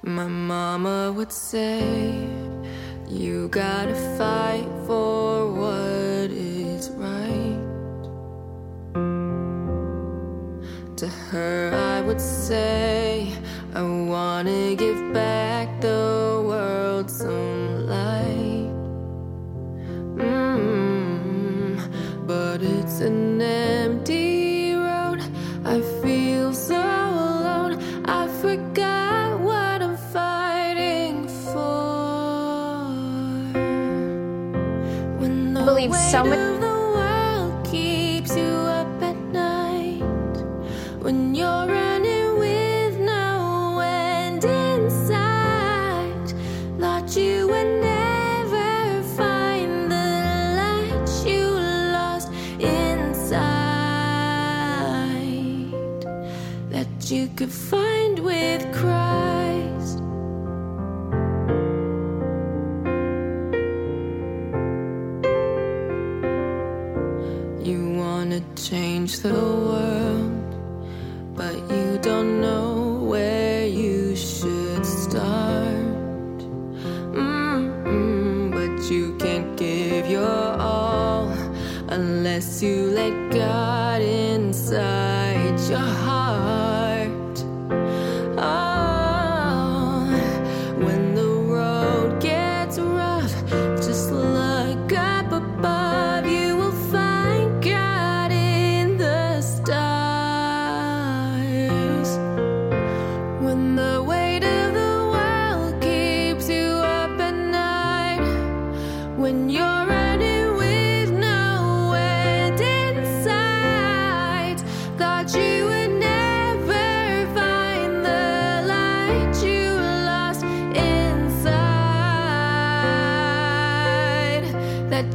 My mama would say, You gotta fight for what is right. To her, I would say, at night. When you're running with no end in sight, thought you would never find the light you lost inside. That you could find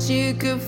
you could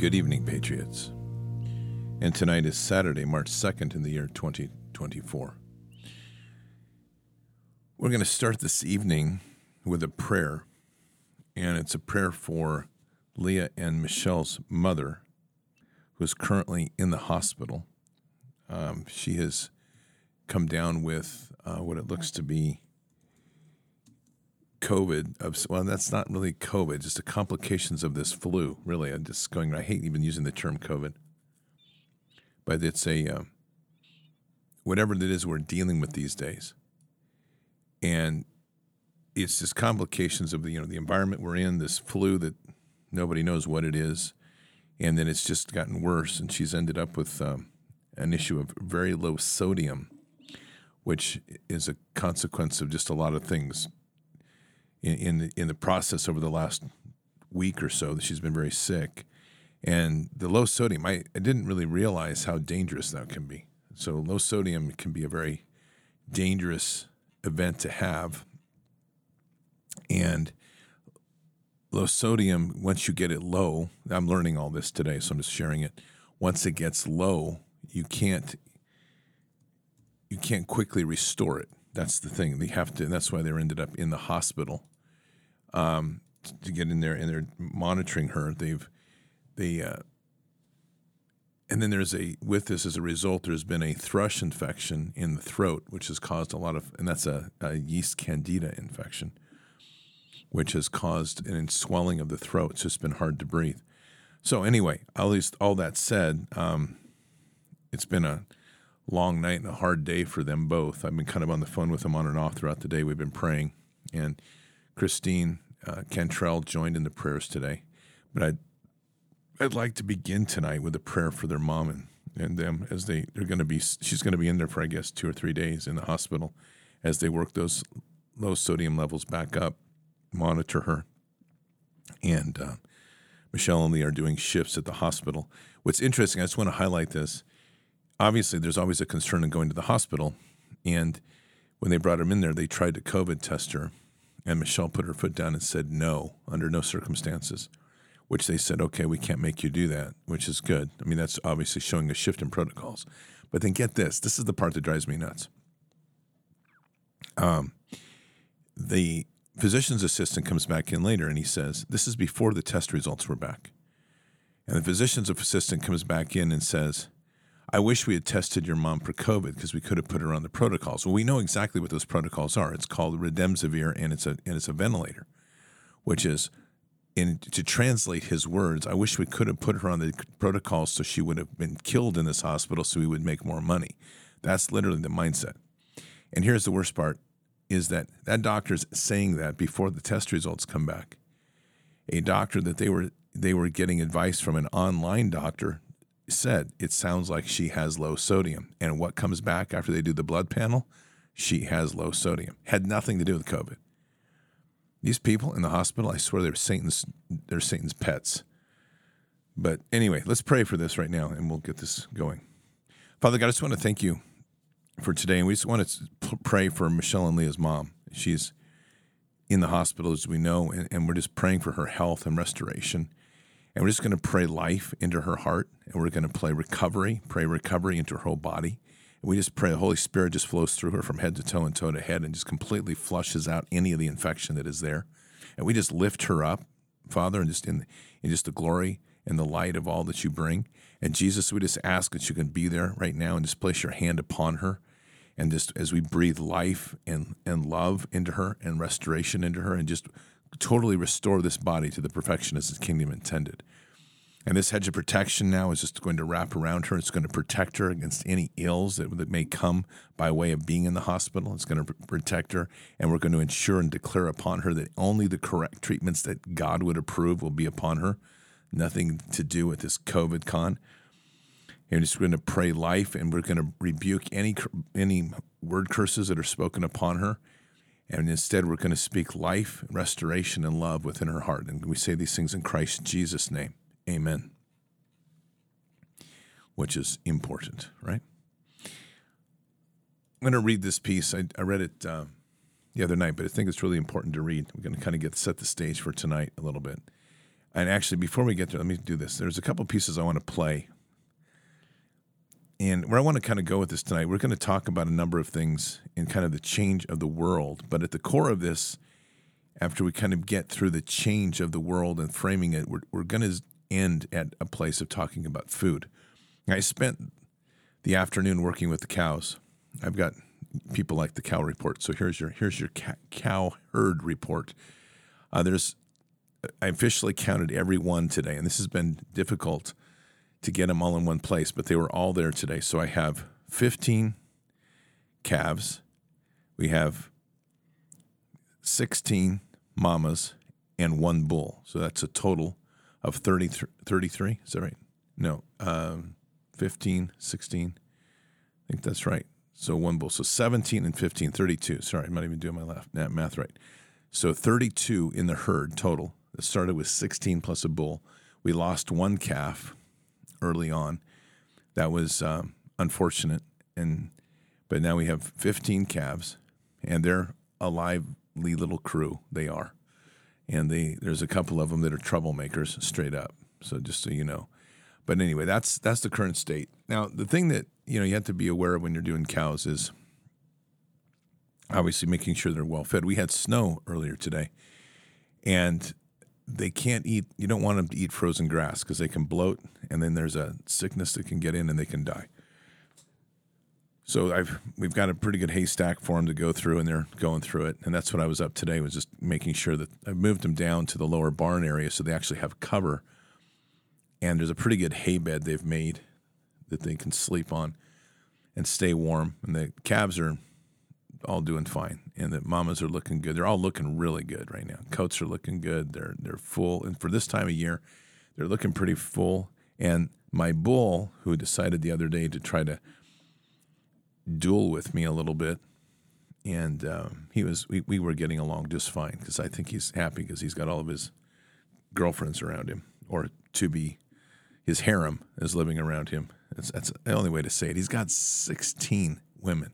good evening, Patriots. And tonight is Saturday, March 2nd in the year 2024. We're going to start this evening with a prayer, and it's a prayer for Leah and Michelle's mother, who is currently in the hospital. Um, she has come down with uh, what it looks to be COVID. Of, well, that's not really COVID, just the complications of this flu. Really, I'm just going. I hate even using the term COVID, but it's a uh, whatever it is we're dealing with these days, and it's just complications of the you know the environment we're in. This flu that nobody knows what it is, and then it's just gotten worse. And she's ended up with um, an issue of very low sodium, which is a consequence of just a lot of things in in the, in the process over the last week or so that she's been very sick, and the low sodium. I, I didn't really realize how dangerous that can be. So low sodium can be a very dangerous event to have, and low sodium once you get it low. I'm learning all this today, so I'm just sharing it. Once it gets low, you can't you can't quickly restore it. That's the thing. They have to. That's why they're ended up in the hospital um, to get in there, and they're monitoring her. They've they uh, and then there's a with this as a result. There's been a thrush infection in the throat, which has caused a lot of, and that's a, a yeast candida infection, which has caused an swelling of the throat. It's just been hard to breathe. So anyway, at least all that said, um, it's been a long night and a hard day for them both. I've been kind of on the phone with them on and off throughout the day. We've been praying, and Christine uh, Cantrell joined in the prayers today. But I'd I'd like to begin tonight with a prayer for their mom and, and them as they they're going to be. She's going to be in there for I guess two or three days in the hospital as they work those low sodium levels back up, monitor her, and uh, Michelle and Lee are doing shifts at the hospital. What's interesting, I just want to highlight this. Obviously, there's always a concern in going to the hospital, and when they brought him in there, they tried to COVID test her, and Michelle put her foot down and said no, under no circumstances. Which they said, okay, we can't make you do that, which is good. I mean, that's obviously showing a shift in protocols. But then get this this is the part that drives me nuts. Um, the physician's assistant comes back in later and he says, This is before the test results were back. And the physician's assistant comes back in and says, I wish we had tested your mom for COVID because we could have put her on the protocols. Well, we know exactly what those protocols are. It's called Remdesivir and it's a and it's a ventilator, which is in to translate his words, I wish we could have put her on the protocols so she would have been killed in this hospital so we would make more money. That's literally the mindset. And here's the worst part is that that doctor's saying that before the test results come back. A doctor that they were they were getting advice from an online doctor said it sounds like she has low sodium. And what comes back after they do the blood panel? She has low sodium. Had nothing to do with COVID. These people in the hospital, I swear they're Satan's they're Satan's pets. But anyway, let's pray for this right now and we'll get this going. Father God, I just want to thank you for today. And we just want to pray for Michelle and Leah's mom. She's in the hospital, as we know, and, and we're just praying for her health and restoration. And we're just going to pray life into her heart, and we're going to pray recovery, pray recovery into her whole body. And we just pray the Holy Spirit just flows through her from head to toe and toe to head and just completely flushes out any of the infection that is there. And we just lift her up, Father, and just in, in just the glory and the light of all that you bring. And Jesus, we just ask that you can be there right now and just place your hand upon her and just as we breathe life and, and love into her and restoration into her and just totally restore this body to the perfection as his kingdom intended. And this hedge of protection now is just going to wrap around her. It's going to protect her against any ills that, may come by way of being in the hospital. It's going to protect her. And we're going to ensure and declare upon her that only the correct treatments that God would approve will be upon her. Nothing to do with this COVID con and just going to pray life, and we're going to rebuke any any word curses that are spoken upon her, and instead we're going to speak life, restoration, and love within her heart. And we say these things in Christ Jesus' name, Amen. Which is important, right? I'm going to read this piece. I, I read it uh, the other night, but I think it's really important to read. We're going to kind of get set the stage for tonight a little bit. And actually, before we get there, let me do this. There's a couple pieces I want to play and where I want to kind of go with this tonight, we're going to talk about a number of things in kind of the change of the world. But at the core of this, after we kind of get through the change of the world and framing it, we're, we're going to end at a place of talking about food. I spent the afternoon working with the cows. I've got people like the cow report. So here's your here's your cow herd report. Uh, there's I officially counted every one today, and this has been difficult to get them all in one place, but they were all there today. So I have 15 calves. We have 16 mamas and one bull. So that's a total of 30, 33. Is that right? No, um, 15, 16. I think that's right. So one bull. So 17 and 15, 32. Sorry, I'm not even doing my math right. So 32 in the herd total. It started with 16 plus a bull. We lost one calf early on. That was um, unfortunate, and but now we have 15 calves, and they're a lively little crew. They are, and they there's a couple of them that are troublemakers, straight up. So just so you know, but anyway, that's that's the current state. Now the thing that you know you have to be aware of when you're doing cows is obviously making sure they're well fed. We had snow earlier today, and they can't eat. You don't want them to eat frozen grass because they can bloat, and then there's a sickness that can get in and they can die. So I've we've got a pretty good haystack for them to go through, and they're going through it. And that's what I was up today was just making sure that I moved them down to the lower barn area so they actually have cover. And there's a pretty good hay bed they've made that they can sleep on. and stay warm. And the calves are all doing fine, and the mamas are looking good. They're all looking really good right now. Coats are looking good. They're they're full, and for this time of year, they're looking pretty full. And my bull, who decided the other day to try to duel with me a little bit, and um, he was we, we were getting along just fine because I think he's happy because he's got all of his girlfriends around him, or to be his harem is living around him. That's, that's the only way to say it. He's got 16 women,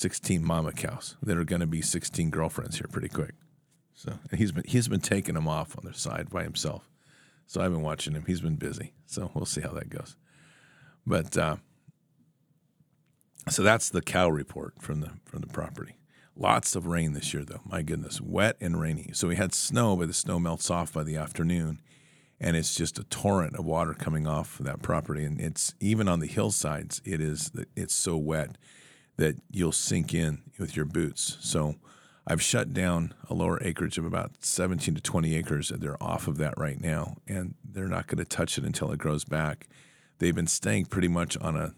16 mama cows that are going to be 16 girlfriends here pretty quick. So and he's been he's been taking them off on their side by himself. So I've been watching him. He's been busy. So we'll see how that goes. But uh, so that's the cow report from the from the property. Lots of rain this year, though. My goodness, wet and rainy. So we had snow, but the snow melts off by the afternoon, and it's just a torrent of water coming off that property. And it's even on the hillsides. It is it's so wet that you'll sink in with your boots. So I've shut down a lower acreage of about 17 to 20 acres, and they're off of that right now, and they're not going to touch it until it grows back. They've been staying pretty much on a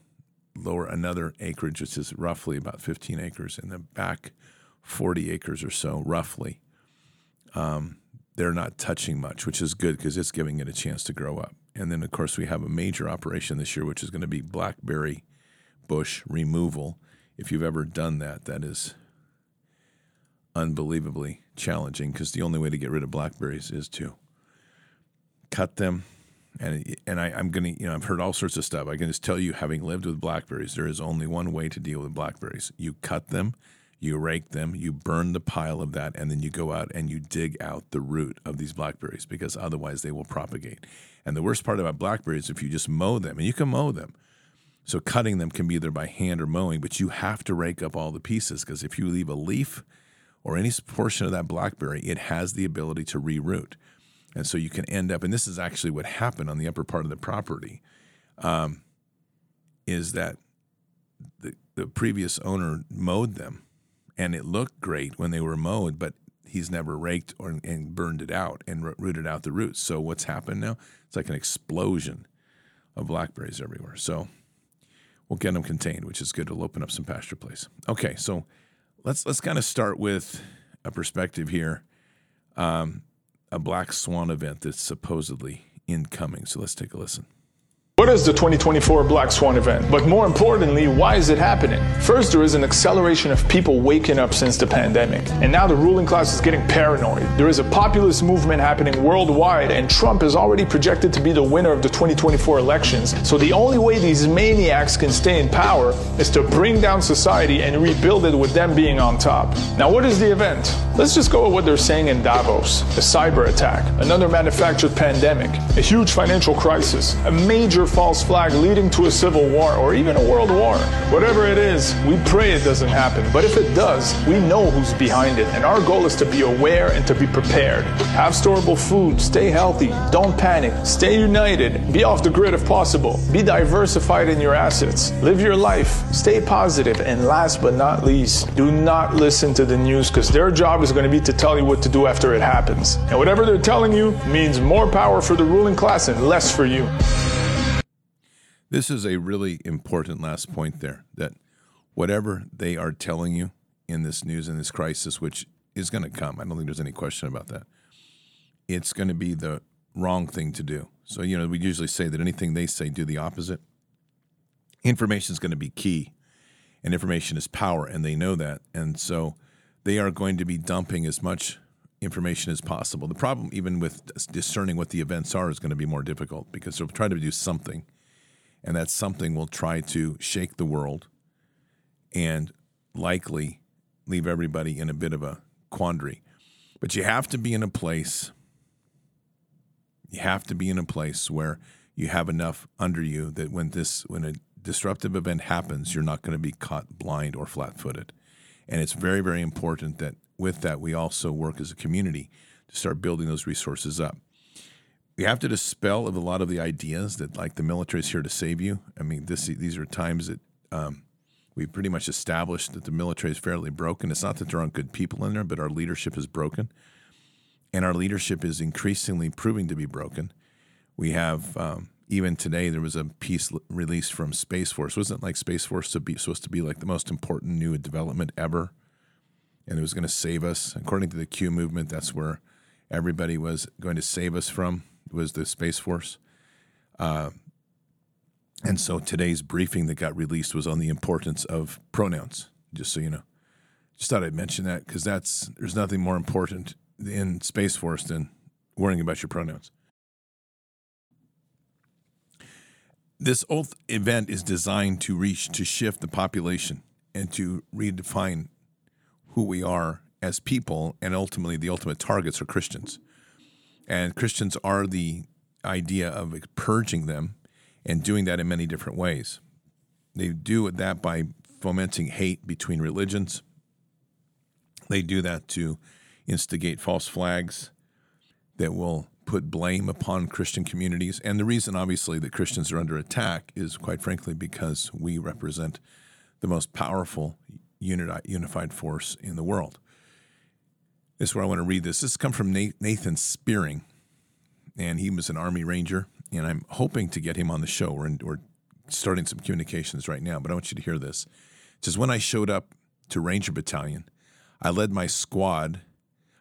lower another acreage, which is roughly about 15 acres, and the back 40 acres or so, roughly. Um, they're not touching much, which is good because it's giving it a chance to grow up. And then, of course, we have a major operation this year, which is going to be blackberry bush removal. If you've ever done that, that is unbelievably challenging because the only way to get rid of blackberries is to cut them. And and I, I'm gonna you know I've heard all sorts of stuff. I can just tell you, having lived with blackberries, there is only one way to deal with blackberries. You cut them, you rake them, you burn the pile of that, and then you go out and you dig out the root of these blackberries because otherwise they will propagate. And the worst part about blackberries, if you just mow them, and you can mow them, so cutting them can be either by hand or mowing, but you have to rake up all the pieces because if you leave a leaf or any portion of that blackberry, it has the ability to reroot. And so you can end up, and this is actually what happened on the upper part of the property, um, is that the, the previous owner mowed them and it looked great when they were mowed, but he's never raked or and burned it out and rooted out the roots. So what's happened now? It's like an explosion of blackberries everywhere. So we'll get them contained, which is good. It'll open up some pasture place. Okay, so let's let's kind of start with a perspective here. Um, a black swan event that's supposedly incoming. So let's take a listen. What is the 2024 Black Swan event? But more importantly, why is it happening? First, there is an acceleration of people waking up since the pandemic. And now the ruling class is getting paranoid. There is a populist movement happening worldwide, and Trump is already projected to be the winner of the 2024 elections. So the only way these maniacs can stay in power is to bring down society and rebuild it with them being on top. Now, what is the event? Let's just go with what they're saying in Davos a cyber attack, another manufactured pandemic, a huge financial crisis, a major false flag leading to a civil war or even a world war. Whatever it is, we pray it doesn't happen. But if it does, we know who's behind it. And our goal is to be aware and to be prepared. Have storable food, stay healthy, don't panic, stay united, be off the grid if possible, be diversified in your assets, live your life, stay positive, and last but not least, do not listen to the news because their job is going to be to tell you what to do after it happens. And whatever they're telling you means more power for the ruling class and less for you. This is a really important last point there that whatever they are telling you in this news, in this crisis, which is going to come, I don't think there's any question about that, it's going to be the wrong thing to do. So, you know, we usually say that anything they say, do the opposite. Information is going to be key, and information is power, and they know that. And so they are going to be dumping as much information as possible. The problem, even with discerning what the events are, is going to be more difficult because they'll try to do something and that something will try to shake the world and likely leave everybody in a bit of a quandary. But you have to be in a place, you have to be in a place where you have enough under you that when this when a disruptive event happens, you're not going to be caught blind or flat-footed. And it's very, very important that with that we also work as a community to start building those resources up we have to dispel of a lot of the ideas that like the military is here to save you. I mean, this these are times that um, we pretty much established that the military is fairly broken. It's not that there aren't good people in there, but our leadership is broken, and our leadership is increasingly proving to be broken. We have um, even today there was a piece released from Space Force. Wasn't like Space Force to be supposed to be like the most important new development ever, and it was going to save us. According to the Q movement, that's where everybody was going to save us from was the Space Force. Uh, and so today's briefing that got released was on the importance of pronouns. Just so you know, just thought I'd mention that because that's there's nothing more important in Space Force than worrying about your pronouns. This oath event is designed to reach to shift the population and to redefine who we are as people, and ultimately the ultimate targets are Christians. And Christians are the idea of purging them and doing that in many different ways. They do that by fomenting hate between religions. They do that to instigate false flags that will put blame upon Christian communities. And the reason, obviously, that Christians are under attack is, quite frankly, because we represent the most powerful unified force in the world. This is where I want to read this. This comes from Nathan Spearing, and he was an Army Ranger, and I'm hoping to get him on the show. We're, in, we're starting some communications right now, but I want you to hear this. It says, When I showed up to Ranger Battalion, I led my squad.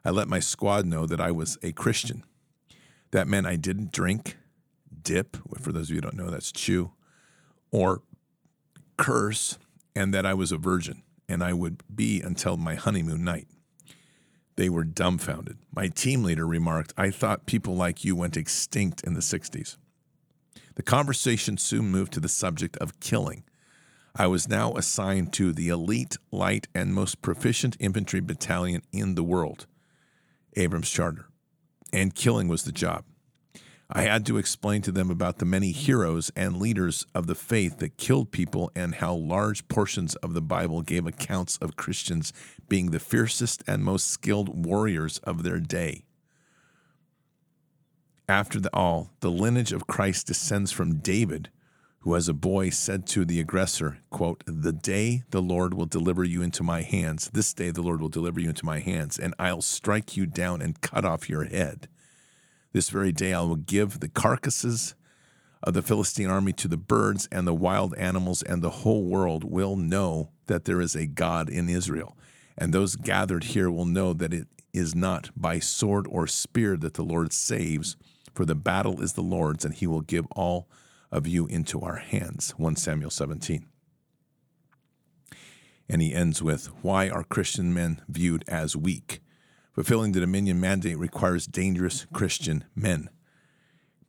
I let my squad know that I was a Christian. That meant I didn't drink, dip, for those of you who don't know, that's chew, or curse, and that I was a virgin and I would be until my honeymoon night. They were dumbfounded. My team leader remarked, I thought people like you went extinct in the 60s. The conversation soon moved to the subject of killing. I was now assigned to the elite, light, and most proficient infantry battalion in the world, Abrams Charter and killing was the job. I had to explain to them about the many heroes and leaders of the faith that killed people and how large portions of the Bible gave accounts of Christians being the fiercest and most skilled warriors of their day. After the all, the lineage of Christ descends from David, who as a boy said to the aggressor, quote, "The day the Lord will deliver you into my hands, this day the Lord will deliver you into my hands, and I'll strike you down and cut off your head. This very day I will give the carcasses of the Philistine army to the birds and the wild animals, and the whole world will know that there is a God in Israel. And those gathered here will know that it is not by sword or spear that the Lord saves, for the battle is the Lord's, and he will give all of you into our hands. 1 Samuel 17. And he ends with Why are Christian men viewed as weak? Fulfilling the Dominion mandate requires dangerous Christian men.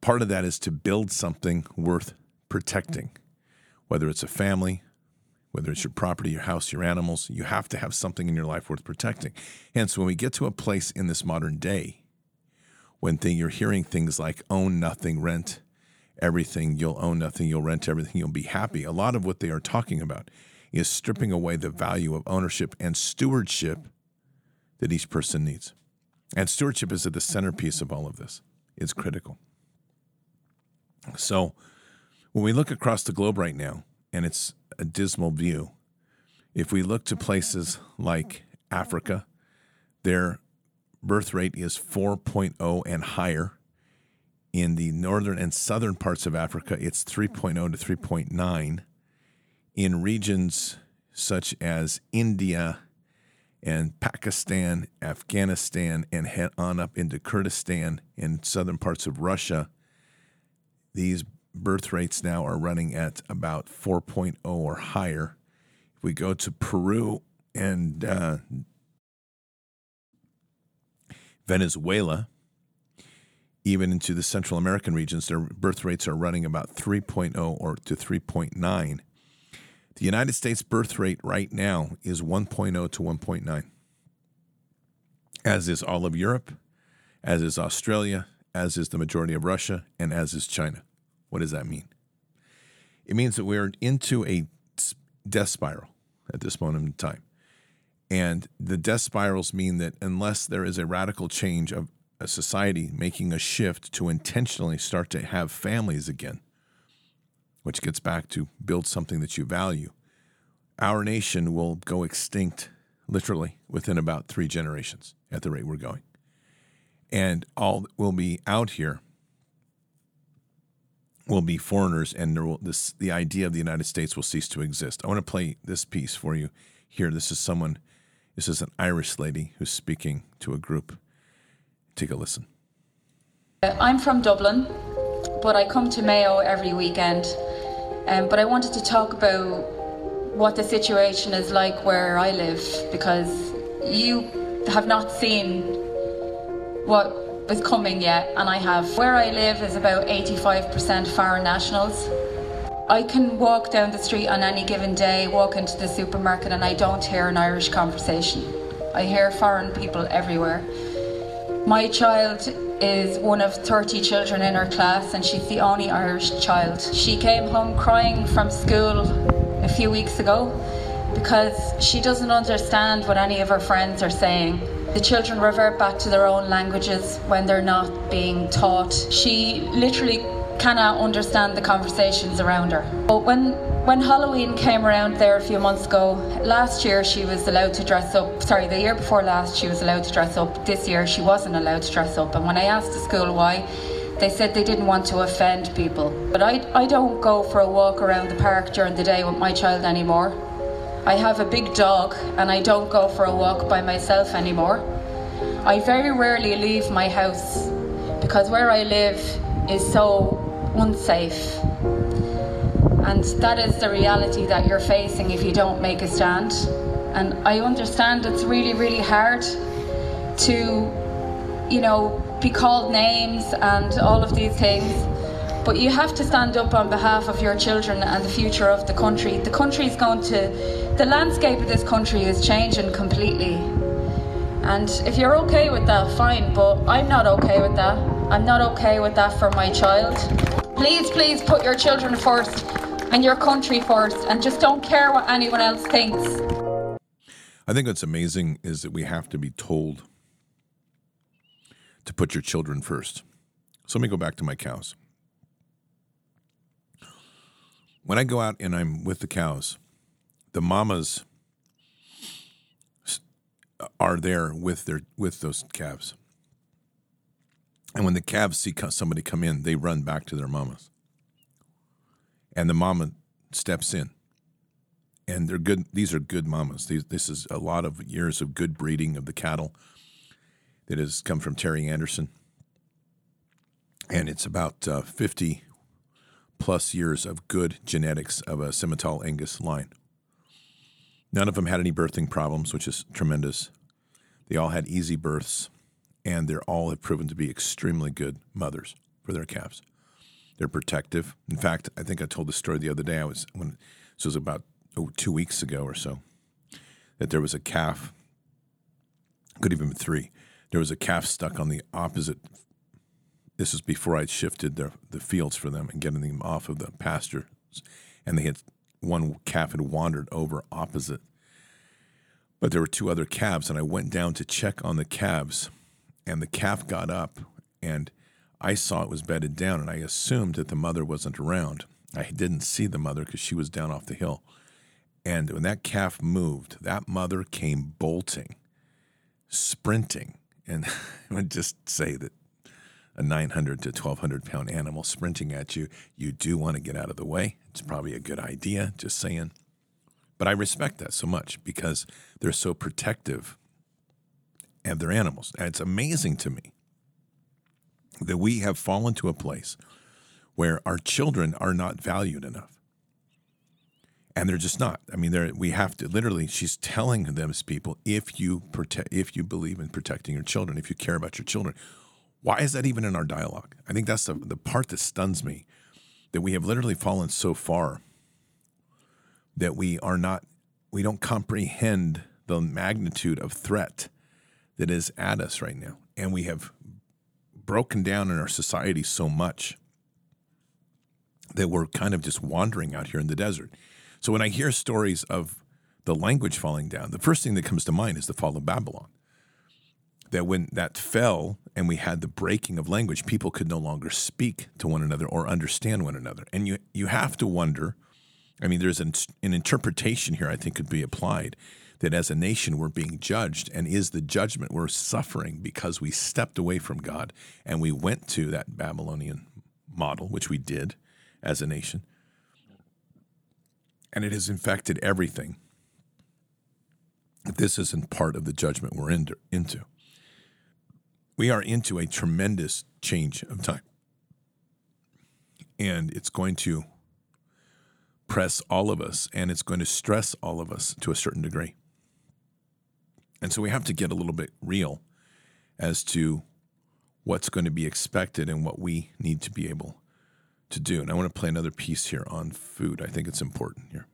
Part of that is to build something worth protecting, whether it's a family, whether it's your property, your house, your animals, you have to have something in your life worth protecting. Hence, when we get to a place in this modern day when thing, you're hearing things like own nothing, rent everything, you'll own nothing, you'll rent everything, you'll be happy. A lot of what they are talking about is stripping away the value of ownership and stewardship that each person needs. And stewardship is at the centerpiece of all of this. It's critical. So when we look across the globe right now, and it's a dismal view, if we look to places like Africa, their birth rate is 4.0 and higher in the northern and southern parts of Africa, it's 3.0 to 3.9. In regions such as India and Pakistan, Afghanistan, and head on up into Kurdistan and southern parts of Russia, these birth rates now are running at about 4.0 or higher. If we go to Peru and uh, Venezuela, even into the Central American regions, their birth rates are running about 3.0 or to 3.9. The United States birth rate right now is 1.0 to 1.9, as is all of Europe, as is Australia, as is the majority of Russia, and as is China. What does that mean? It means that we're into a death spiral at this moment in time. And the death spirals mean that unless there is a radical change of a society making a shift to intentionally start to have families again, which gets back to build something that you value, our nation will go extinct literally within about three generations at the rate we're going. And all that will be out here will be foreigners, and will, this the idea of the United States will cease to exist. I want to play this piece for you here. This is someone. This is an Irish lady who's speaking to a group. Take a listen. I'm from Dublin, but I come to Mayo every weekend. Um, but I wanted to talk about what the situation is like where I live because you have not seen what is coming yet, and I have. Where I live is about 85% foreign nationals. I can walk down the street on any given day, walk into the supermarket, and I don't hear an Irish conversation. I hear foreign people everywhere. My child is one of 30 children in her class and she's the only Irish child. She came home crying from school a few weeks ago because she doesn't understand what any of her friends are saying. The children revert back to their own languages when they're not being taught. She literally cannot understand the conversations around her. But when when Halloween came around there a few months ago, last year she was allowed to dress up. Sorry, the year before last she was allowed to dress up. This year she wasn't allowed to dress up. And when I asked the school why, they said they didn't want to offend people. But I, I don't go for a walk around the park during the day with my child anymore. I have a big dog and I don't go for a walk by myself anymore. I very rarely leave my house because where I live is so unsafe. And that is the reality that you're facing if you don't make a stand. And I understand it's really, really hard to, you know, be called names and all of these things. But you have to stand up on behalf of your children and the future of the country. The country is going to, the landscape of this country is changing completely. And if you're okay with that, fine, but I'm not okay with that. I'm not okay with that for my child. Please, please put your children first and your country first and just don't care what anyone else thinks. I think what's amazing is that we have to be told to put your children first. So let me go back to my cows. When I go out and I'm with the cows, the mamas are there with their with those calves. And when the calves see somebody come in, they run back to their mamas. And the mama steps in. And they're good. These are good mamas. These, this is a lot of years of good breeding of the cattle that has come from Terry Anderson. And it's about uh, 50 plus years of good genetics of a Simmental Angus line. None of them had any birthing problems, which is tremendous. They all had easy births, and they're all have proven to be extremely good mothers for their calves. They're protective. In fact, I think I told the story the other day. I was when this was about oh, two weeks ago or so that there was a calf, could even be three. There was a calf stuck on the opposite. This is before I'd shifted the the fields for them and getting them off of the pastures, and they had one calf had wandered over opposite. But there were two other calves, and I went down to check on the calves, and the calf got up, and I saw it was bedded down, and I assumed that the mother wasn't around. I didn't see the mother because she was down off the hill. And when that calf moved, that mother came bolting, sprinting. And I would just say that a 900 to 1200 pound animal sprinting at you, you do want to get out of the way. It's probably a good idea, just saying. But I respect that so much because they're so protective of their animals. And it's amazing to me that we have fallen to a place where our children are not valued enough. And they're just not. I mean, we have to literally. She's telling them people, if you protect, if you believe in protecting your children, if you care about your children, why is that even in our dialogue? I think that's the, the part that stuns me that we have literally fallen so far that we are not, we don't comprehend the magnitude of threat that is at us right now. And we have broken down in our society so much that we're kind of just wandering out here in the desert. So when I hear stories of the language falling down, the first thing that comes to mind is the fall of Babylon that when that fell and we had the breaking of language, people could no longer speak to one another or understand one another. And you you have to wonder. I mean, there's an, an interpretation here I think could be applied that as a nation we're being judged, and is the judgment we're suffering because we stepped away from God and we went to that Babylonian model, which we did, as a nation. And it has infected everything. This isn't part of the judgment we're into. We are into a tremendous change of time. And it's going to press all of us and it's going to stress all of us to a certain degree. And so we have to get a little bit real as to what's going to be expected and what we need to be able to do. And I want to play another piece here on food. I think it's important here.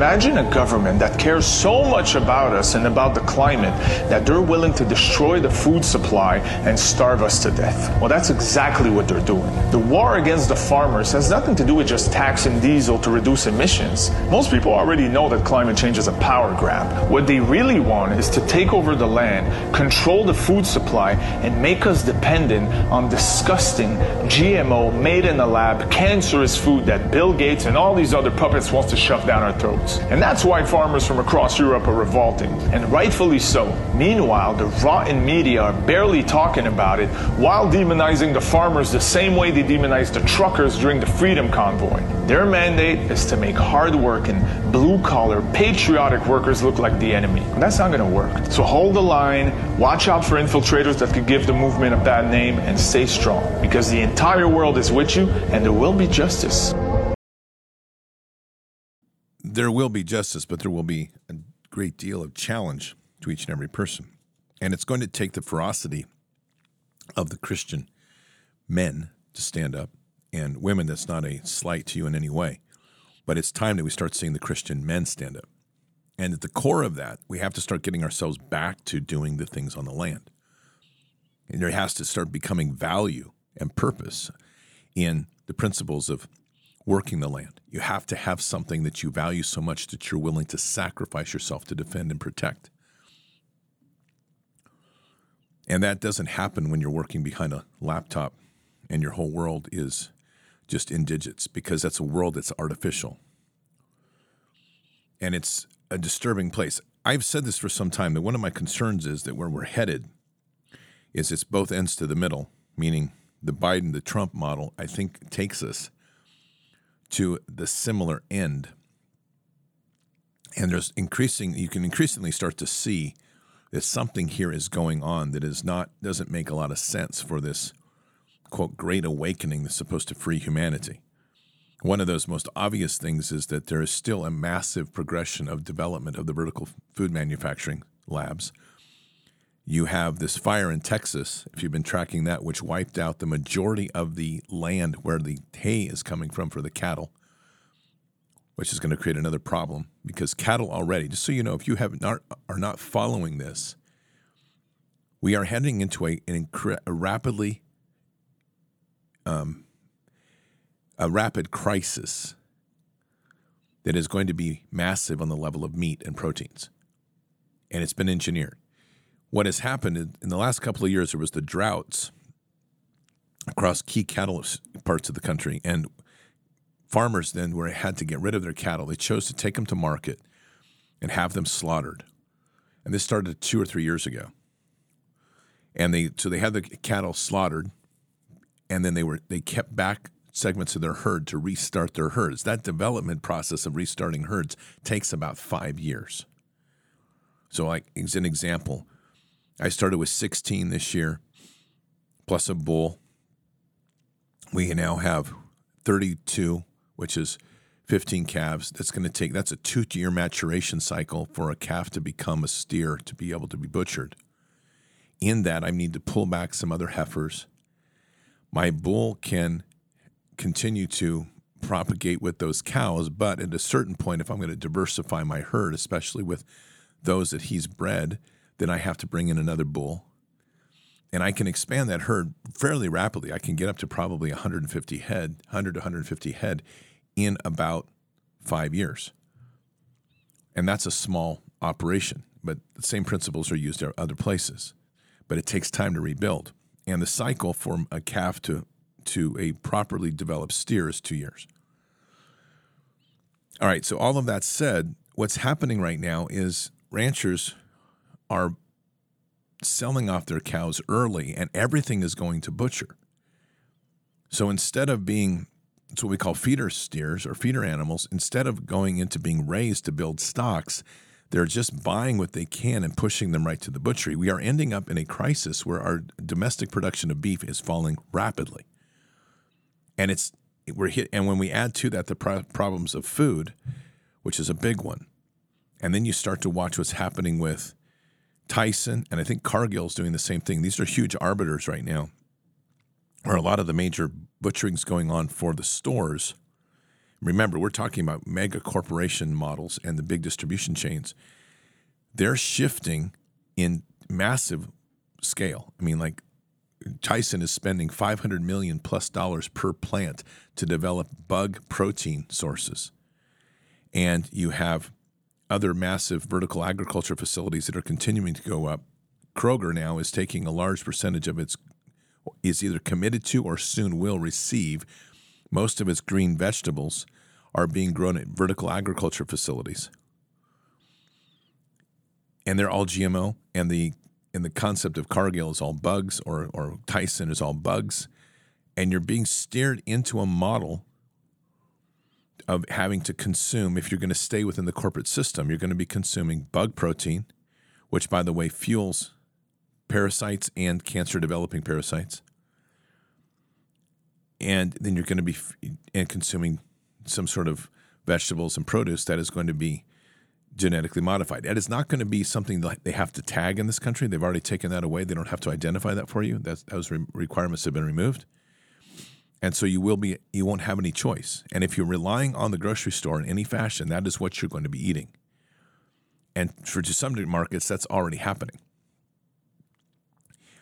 Imagine a government that cares so much about us and about the climate that they're willing to destroy the food supply and starve us to death. Well, that's exactly what they're doing. The war against the farmers has nothing to do with just taxing diesel to reduce emissions. Most people already know that climate change is a power grab. What they really want is to take over the land, control the food supply, and make us dependent on disgusting GMO, made in a lab, cancerous food that Bill Gates and all these other puppets wants to shove down our throats. And that's why farmers from across Europe are revolting, and rightfully so. Meanwhile, the rotten media are barely talking about it while demonizing the farmers the same way they demonized the truckers during the Freedom Convoy. Their mandate is to make hardworking, blue collar, patriotic workers look like the enemy. And that's not going to work. So hold the line, watch out for infiltrators that could give the movement a bad name, and stay strong because the entire world is with you and there will be justice there will be justice, but there will be a great deal of challenge to each and every person. And it's going to take the ferocity of the Christian men to stand up and women. That's not a slight to you in any way, but it's time that we start seeing the Christian men stand up. And at the core of that, we have to start getting ourselves back to doing the things on the land. And there has to start becoming value and purpose in the principles of working the land. You have to have something that you value so much that you're willing to sacrifice yourself to defend and protect. And that doesn't happen when you're working behind a laptop and your whole world is just in digits because that's a world that's artificial. And it's a disturbing place. I've said this for some time that one of my concerns is that where we're headed is it's both ends to the middle, meaning the Biden, the Trump model, I think takes us to the similar end. And there's increasing, you can increasingly start to see that something here is going on that is not, doesn't make a lot of sense for this quote, great awakening that's supposed to free humanity. One of those most obvious things is that there is still a massive progression of development of the vertical food manufacturing labs. You have this fire in Texas, if you've been tracking that, which wiped out the majority of the land where the hay is coming from for the cattle, which is going to create another problem because cattle already, just so you know, if you have not, are not following this, we are heading into a, an incre- a rapidly um, a rapid crisis that is going to be massive on the level of meat and proteins. And it's been engineered what has happened in the last couple of years, there was the droughts across key cattle parts of the country, and farmers then were had to get rid of their cattle. They chose to take them to market and have them slaughtered, and this started two or three years ago. And they so they had the cattle slaughtered, and then they were they kept back segments of their herd to restart their herds. That development process of restarting herds takes about five years. So, like as an example, I started with 16 this year, plus a bull. We now have 32, which is 15 calves. That's going to take, that's a two year maturation cycle for a calf to become a steer to be able to be butchered. In that, I need to pull back some other heifers. My bull can continue to propagate with those cows, but at a certain point, if I'm going to diversify my herd, especially with those that he's bred, then I have to bring in another bull. And I can expand that herd fairly rapidly. I can get up to probably 150 head, 100 to 150 head in about five years. And that's a small operation, but the same principles are used at other places. But it takes time to rebuild. And the cycle from a calf to, to a properly developed steer is two years. All right, so all of that said, what's happening right now is ranchers are selling off their cows early and everything is going to butcher. So instead of being it's what we call feeder steers or feeder animals. Instead of going into being raised to build stocks, they're just buying what they can and pushing them right to the butchery. We are ending up in a crisis where our domestic production of beef is falling rapidly. And it's we're hit and when we add to that the pro- problems of food, which is a big one. And then you start to watch what's happening with Tyson and I think Cargill's doing the same thing. These are huge arbiters right now. Where a lot of the major butchering's going on for the stores Remember, we're talking about mega corporation models and the big distribution chains. They're shifting in massive scale. I mean, like Tyson is spending 500 million plus dollars per plant to develop bug protein sources. And you have other massive vertical agriculture facilities that are continuing to go up. Kroger now is taking a large percentage of its is either committed to or soon will receive most of its green vegetables are being grown at vertical agriculture facilities. And they're all GMO and the and the concept of Cargill is all bugs or or Tyson is all bugs and you're being steered into a model of having to consume if you're going to stay within the corporate system you're going to be consuming bug protein which by the way fuels parasites and cancer developing parasites and then you're going to be and consuming some sort of vegetables and produce that is going to be genetically modified. That is not going to be something that they have to tag in this country. They've already taken that away. They don't have to identify that for you. That's, those re- requirements have been removed. And so you will be you won't have any choice. And if you're relying on the grocery store in any fashion, that is what you're going to be eating. And for to some markets, that's already happening.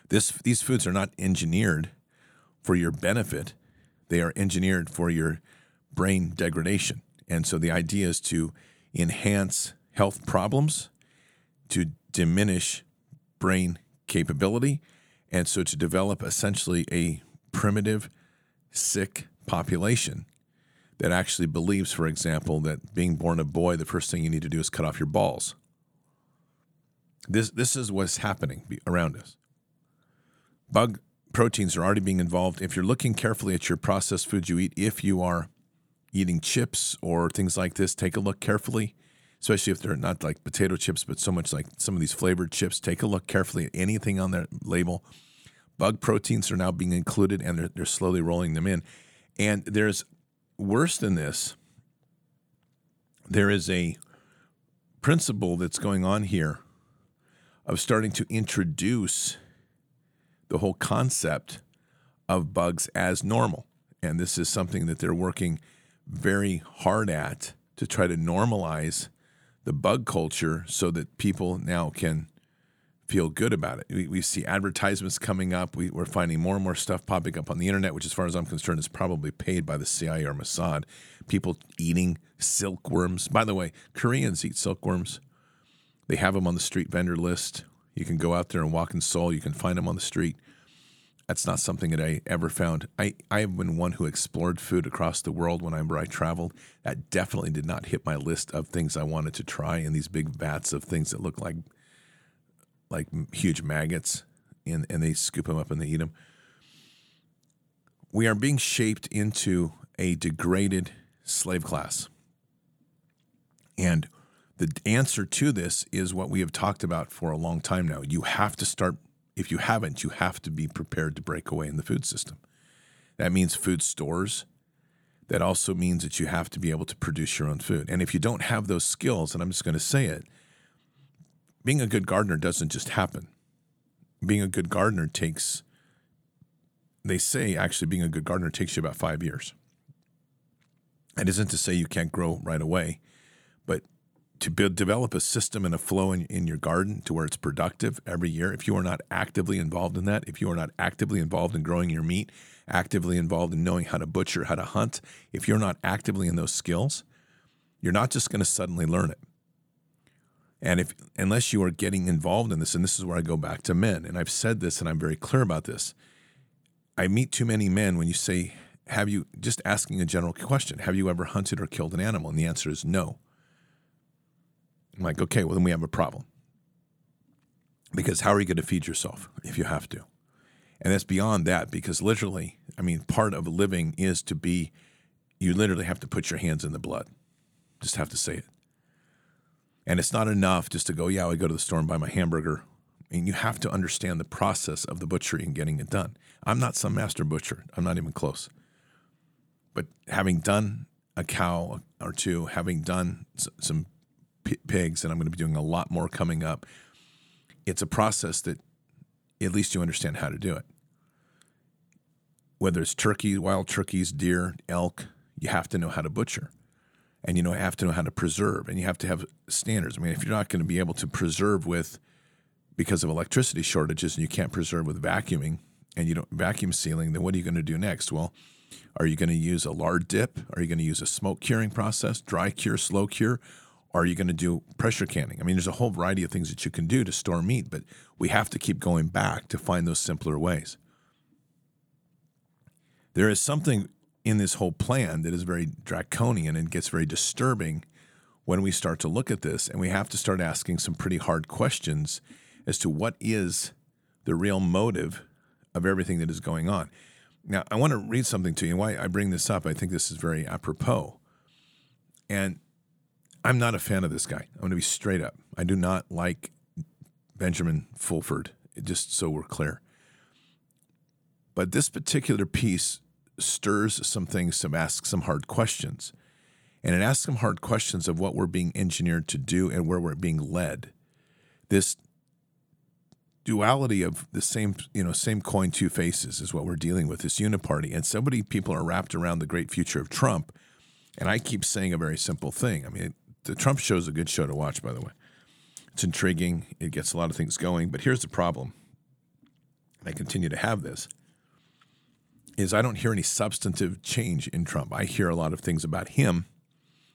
This these foods are not engineered for your benefit they are engineered for your brain degradation. And so the idea is to enhance health problems, to diminish brain capability, and so to develop essentially a primitive, sick population that actually believes, for example, that being born a boy, the first thing you need to do is cut off your balls. This, this is what's happening around us. Bug proteins are already being involved. If you're looking carefully at your processed foods you eat, if you are eating chips or things like this, take a look carefully, especially if they're not like potato chips, but so much like some of these flavored chips. Take a look carefully at anything on that label. Bug proteins are now being included and they're, they're slowly rolling them in. And there's worse than this, there is a principle that's going on here of starting to introduce the whole concept of bugs as normal. And this is something that they're working very hard at to try to normalize the bug culture so that people now can feel good about it. We, we see advertisements coming up. We, are finding more and more stuff popping up on the internet, which, as far as I'm concerned, is probably paid by the CIA or Mossad. People eating silkworms. By the way, Koreans eat silkworms. They have them on the street vendor list. You can go out there and walk in Seoul. You can find them on the street. That's not something that I ever found. I, I have been one who explored food across the world whenever I traveled. That definitely did not hit my list of things I wanted to try in these big vats of things that look like like huge maggots, and, and they scoop them up and they eat them. We are being shaped into a degraded slave class. And the answer to this is what we have talked about for a long time now. You have to start, if you haven't, you have to be prepared to break away in the food system. That means food stores. That also means that you have to be able to produce your own food. And if you don't have those skills, and I'm just going to say it, being a good gardener doesn't just happen. Being a good gardener takes, they say actually, being a good gardener takes you about five years. That isn't to say you can't grow right away, but to build, develop a system and a flow in, in your garden to where it's productive every year, if you are not actively involved in that, if you are not actively involved in growing your meat, actively involved in knowing how to butcher, how to hunt, if you're not actively in those skills, you're not just going to suddenly learn it. And if unless you are getting involved in this, and this is where I go back to men, and I've said this and I'm very clear about this. I meet too many men when you say, Have you just asking a general question, have you ever hunted or killed an animal? And the answer is no. I'm like, okay, well, then we have a problem. Because how are you going to feed yourself if you have to? And that's beyond that because literally, I mean, part of living is to be you literally have to put your hands in the blood. Just have to say it. And it's not enough just to go, yeah, I go to the store and buy my hamburger. I mean, you have to understand the process of the butchery and getting it done. I'm not some master butcher. I'm not even close. But having done a cow or two, having done some pigs, and I'm going to be doing a lot more coming up, it's a process that at least you understand how to do it. Whether it's turkey, wild turkeys, deer, elk, you have to know how to butcher. And you know, have to know how to preserve, and you have to have standards. I mean, if you're not going to be able to preserve with because of electricity shortages and you can't preserve with vacuuming and you don't vacuum sealing, then what are you going to do next? Well, are you going to use a lard dip? Are you going to use a smoke curing process, dry cure, slow cure? Are you going to do pressure canning? I mean, there's a whole variety of things that you can do to store meat, but we have to keep going back to find those simpler ways. There is something in this whole plan that is very draconian and gets very disturbing when we start to look at this, and we have to start asking some pretty hard questions as to what is the real motive of everything that is going on. Now, I want to read something to you. Why I bring this up, I think this is very apropos. And I'm not a fan of this guy. I'm going to be straight up. I do not like Benjamin Fulford, just so we're clear. But this particular piece stirs some things to ask some hard questions. And it asks some hard questions of what we're being engineered to do and where we're being led. This duality of the same, you know, same coin, two faces is what we're dealing with, this uniparty. And so many people are wrapped around the great future of Trump. And I keep saying a very simple thing. I mean, the Trump show is a good show to watch, by the way. It's intriguing, it gets a lot of things going. But here's the problem. I continue to have this is I don't hear any substantive change in Trump. I hear a lot of things about him,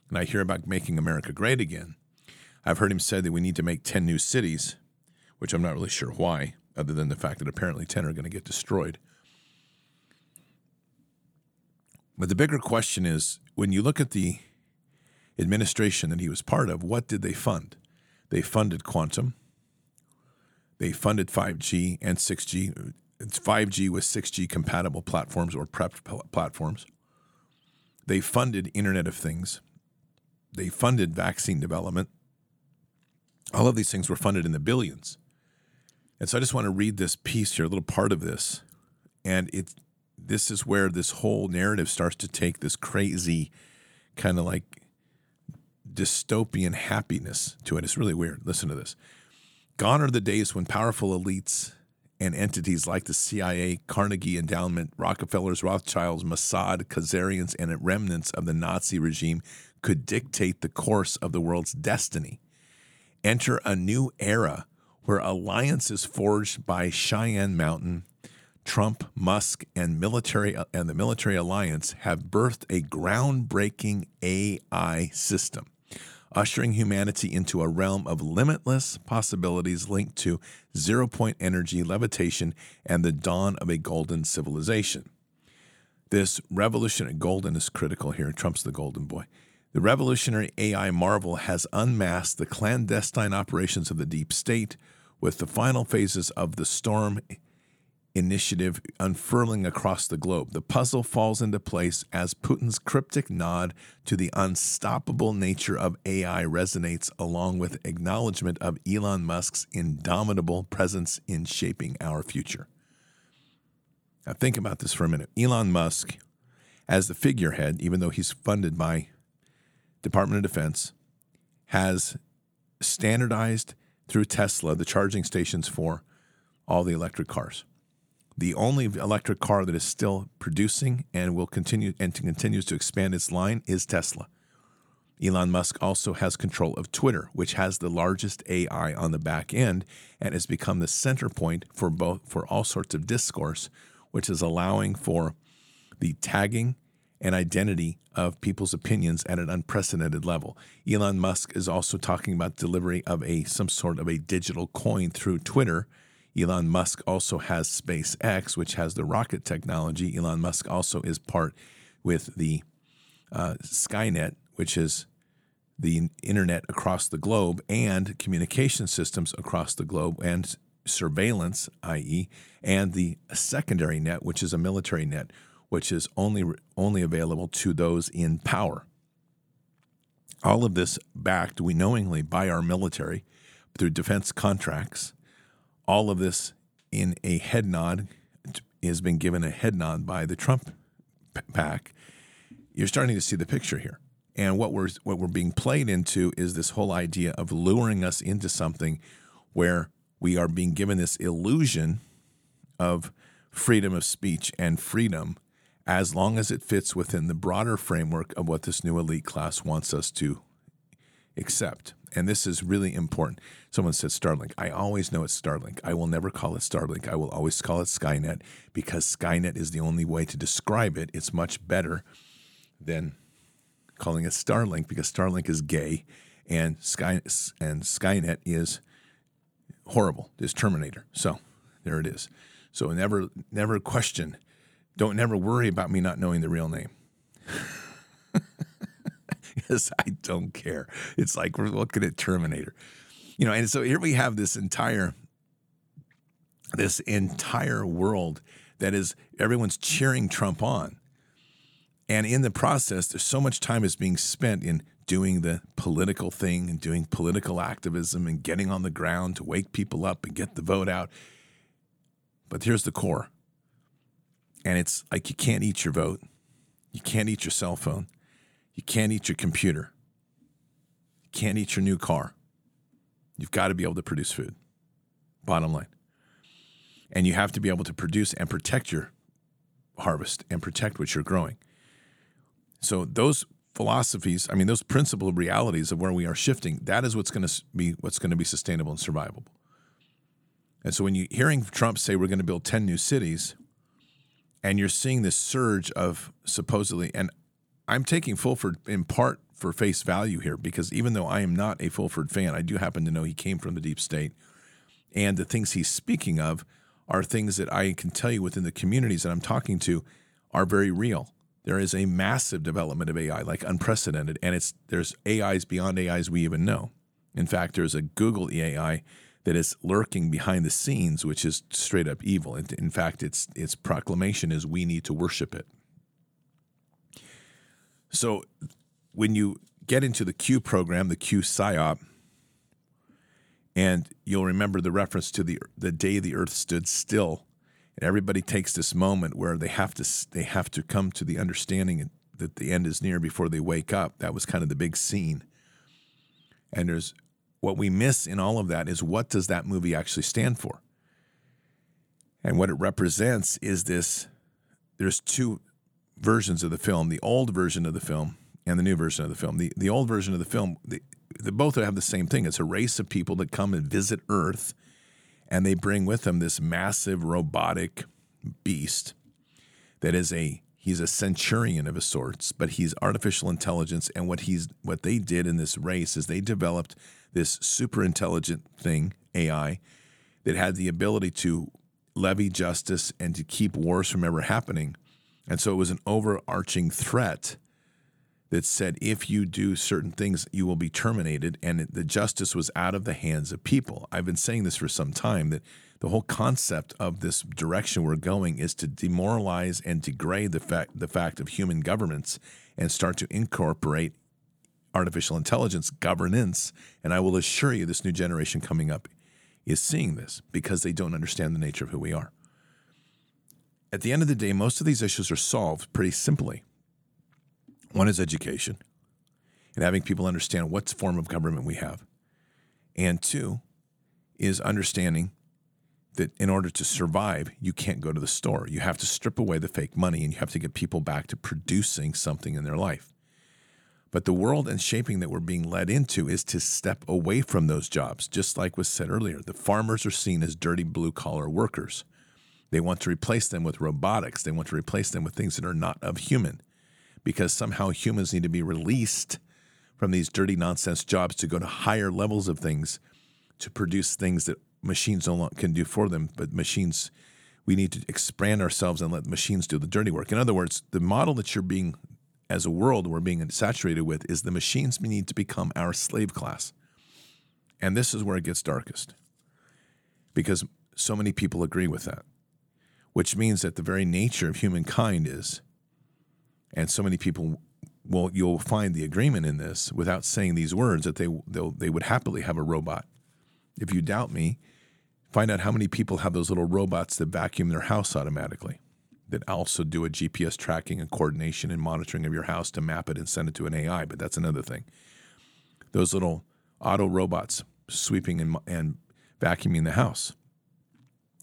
and I hear about making America great again. I've heard him say that we need to make 10 new cities which I'm not really sure why, other than the fact that apparently 10 are going to get destroyed. But the bigger question is when you look at the administration that he was part of, what did they fund? They funded quantum, they funded 5G and 6G. It's 5G with 6G compatible platforms or prepped platforms. They funded Internet of Things. They funded vaccine development. All of these things were funded in the billions. And so I just want to read this piece here, a little part of this. And it this is where this whole narrative starts to take this crazy kind of like dystopian happiness to it. It's really weird. Listen to this. Gone are the days when powerful elites and entities like the CIA, Carnegie Endowment, Rockefellers, Rothschilds, Mossad, Khazarians, and remnants of the Nazi regime could dictate the course of the world's destiny. Enter a new era where alliances forged by Cheyenne Mountain, Trump, Musk, and military and the military alliance have birthed a groundbreaking AI system, ushering humanity into a realm of limitless possibilities linked to zero point energy, levitation, and the dawn of a golden civilization. This revolutionary golden is critical here. Trump's the golden boy. The revolutionary AI marvel has unmasked the clandestine operations of the deep state, with the final phases of the Storm initiative unfurling across the globe. The puzzle falls into place as Putin's cryptic nod to the unstoppable nature of AI resonates along with acknowledgement of Elon Musk's indomitable presence in shaping our future. Now, think about this for a minute. Elon Musk, as the figurehead, even though he's funded by Department of Defense, has standardized through Tesla the charging stations for all the electric cars. The only electric car that is still producing and will continue and continues to expand its line is Tesla. Elon Musk also has control of Twitter, which has the largest AI on the back end and has become the center point for both for all sorts of discourse, which is allowing for the tagging and identity of people's opinions at an unprecedented level. Elon Musk is also talking about delivery of a some sort of a digital coin through Twitter. Elon Musk also has SpaceX, which has the rocket technology. Elon Musk also is part with the uh, Skynet, which is the internet across the globe and communication systems across the globe and surveillance, i.e., and the secondary net, which is a military net which is only only available to those in power. All of this backed, we knowingly, by our military through defense contracts. All of this in a head nod has been given a head nod by the Trump pack. You're starting to see the picture here. And what we're what we're being played into is this whole idea of luring us into something where we are being given this illusion of freedom of speech and freedom as long as it fits within the broader framework of what this new elite class wants us to accept. And this is really important. Someone said Starlink. I always know it's Starlink. I will never call it Starlink. I will always call it Skynet because Skynet is the only way to describe it. It's much better than calling it Starlink because Starlink is gay and Sky and Skynet is horrible. Is Terminator. So there it is. So never never question. Don't never worry about me not knowing the real name. because I don't care. It's like we're looking at Terminator. You know, and so here we have this entire this entire world that is everyone's cheering Trump on. And in the process, there's so much time is being spent in doing the political thing and doing political activism and getting on the ground to wake people up and get the vote out. But here's the core. And it's like you can't eat your vote. You can't eat your cell phone. You can't eat your computer. You can't eat your new car. You've got to be able to produce food. Bottom line. And you have to be able to produce and protect your harvest and protect what you're growing. So those philosophies, I mean, those principal realities of where we are shifting, that is what's going to be what's going to be sustainable and survivable. And so when you're hearing Trump say we're going to build 10 new cities, and you're seeing this surge of supposedly, and I'm taking Fulford in part for face value here because even though I am not a Fulford fan, I do happen to know he came from the deep state. And the things he's speaking of are things that I can tell you within the communities that I'm talking to are very real. There is a massive development of AI, like unprecedented, and it's there's AIs beyond AIs we even know. In fact, there's a Google AI that is lurking behind the scenes, which is straight up evil. In fact, its its proclamation is we need to worship it. So when you get into the Q program, the Q PSYOP, and you'll remember the reference to the the day the earth stood still. And everybody takes this moment where they have to they have to come to the understanding that the end is near before they wake up. That was kind of the big scene. And there's what we miss in all of that is what does that movie actually stand for? And what it represents is this there's two versions of the film, the old version of the film and the new version of the film. The the old version of the film, the, they both have the same thing. It's a race of people that come and visit Earth, and they bring with them this massive robotic beast that is a he's a centurion of a sorts, but he's artificial intelligence. And what he's what they did in this race is they developed this super intelligent thing, AI, that had the ability to levy justice and to keep wars from ever happening and so it was an overarching threat that said if you do certain things, you will be terminated. And the justice was out of the hands of people. I've been saying this for some time that the whole concept of this direction we're going is to demoralize and degrade the fact, the fact of human governments and start to incorporate artificial intelligence governance. And I will assure you, this new generation coming up is seeing this because they don't understand the nature of who we are. At the end of the day, most of these issues are solved pretty simply. One is education and having people understand what form of government we have. And two is understanding that in order to survive, you can't go to the store. You have to strip away the fake money and you have to get people back to producing something in their life. But the world and shaping that we're being led into is to step away from those jobs. Just like was said earlier, the farmers are seen as dirty blue collar workers. They want to replace them with robotics. They want to replace them with things that are not of human because somehow humans need to be released from these dirty nonsense jobs to go to higher levels of things to produce things that machines can do for them. But machines, we need to expand ourselves and let machines do the dirty work. In other words, the model that you're being, as a world, we're being saturated with is the machines we need to become our slave class. And this is where it gets darkest because so many people agree with that which means that the very nature of humankind is, and so many people will you'll find the agreement in this without saying these words that they they would happily have a robot. If you doubt me, find out how many people have those little robots that vacuum their house automatically, that also do a GPS tracking and coordination and monitoring of your house to map it and send it to an AI. But that's another thing. Those little auto robots sweeping and, and vacuuming the house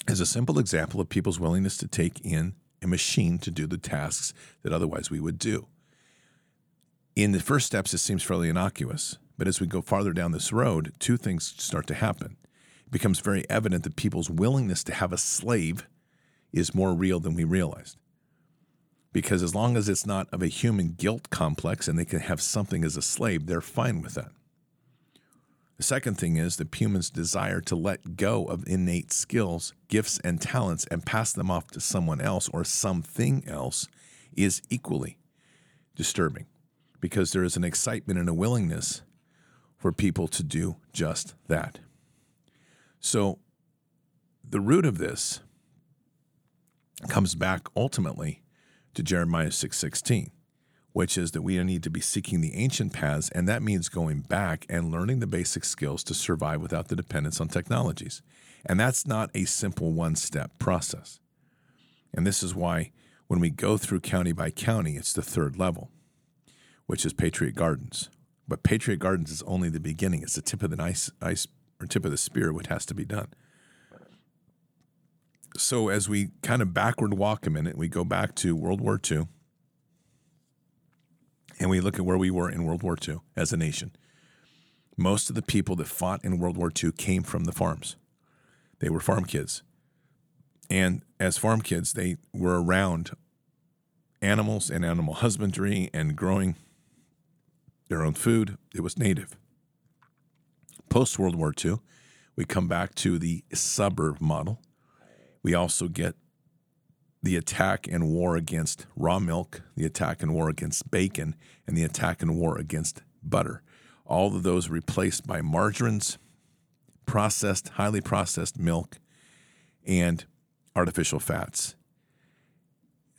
is a simple example of people's willingness to take in a machine to do the tasks that otherwise we would do. In the first steps, it seems fairly innocuous, but as we go farther down this road, two things start to happen. It becomes very evident that people's willingness to have a slave is more real than we realized. Because as long as it's not of a human guilt complex and they can have something as a slave, they're fine with that. The second thing is the humans' desire to let go of innate skills, gifts, and talents and pass them off to someone else or something else is equally disturbing because there is an excitement and a willingness for people to do just that. So, the root of this comes back ultimately to Jeremiah 6:16 which is that we need to be seeking the ancient paths, and that means going back and learning the basic skills to survive without the dependence on technologies. And that's not a simple one step process. And this is why when we go through county by county, it's the third level, which is Patriot Gardens. But Patriot Gardens is only the beginning, it's the tip of the ice, ice or tip of the spear, what has to be done. So as we kind of backward walk a minute, we go back to World War II and we look at where we were in World War II as a nation, most of the people that fought in World War II came from the farms. They were farm kids. And as farm kids, they were around animals and animal husbandry and growing their own food. It was native. Post World War II, we come back to the suburb model. We also get the attack and war against raw milk, the attack and war against bacon, and the attack and war against butter. All of those replaced by margarines, processed, highly processed milk, and artificial fats.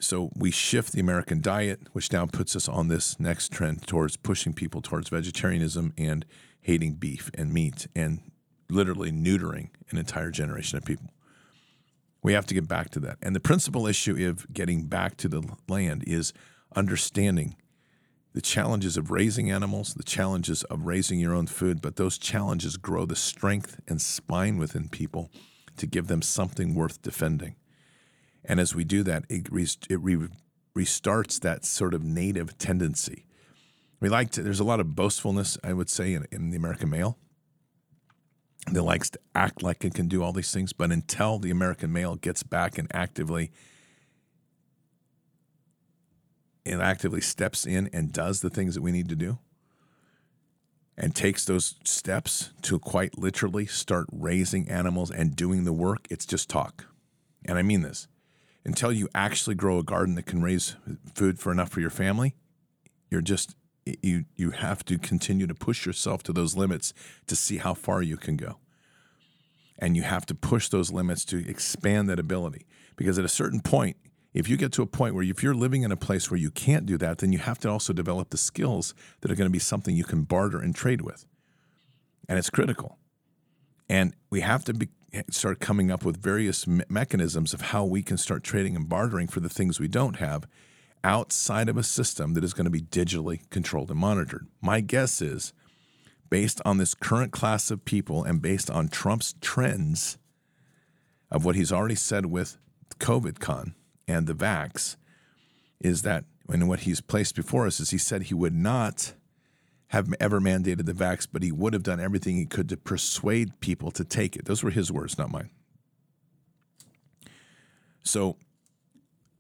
So we shift the American diet, which now puts us on this next trend towards pushing people towards vegetarianism and hating beef and meat and literally neutering an entire generation of people. We have to get back to that. And the principal issue of getting back to the land is understanding the challenges of raising animals, the challenges of raising your own food, but those challenges grow the strength and spine within people to give them something worth defending. And as we do that, it, re- it re- restarts that sort of native tendency. We like to, there's a lot of boastfulness, I would say, in, in the American male that likes to act like it can do all these things, but until the American male gets back and actively and actively steps in and does the things that we need to do and takes those steps to quite literally start raising animals and doing the work, it's just talk. And I mean this. Until you actually grow a garden that can raise food for enough for your family, you're just you you have to continue to push yourself to those limits to see how far you can go. And you have to push those limits to expand that ability. Because at a certain point, if you get to a point where if you're living in a place where you can't do that, then you have to also develop the skills that are going to be something you can barter and trade with. And it's critical. And we have to be, start coming up with various me- mechanisms of how we can start trading and bartering for the things we don't have outside of a system that is going to be digitally controlled and monitored. My guess is, based on this current class of people and based on Trump's trends of what he's already said with COVID con and the vax, is that, and what he's placed before us is he said he would not have ever mandated the vax, but he would have done everything he could to persuade people to take it. Those were his words, not mine. So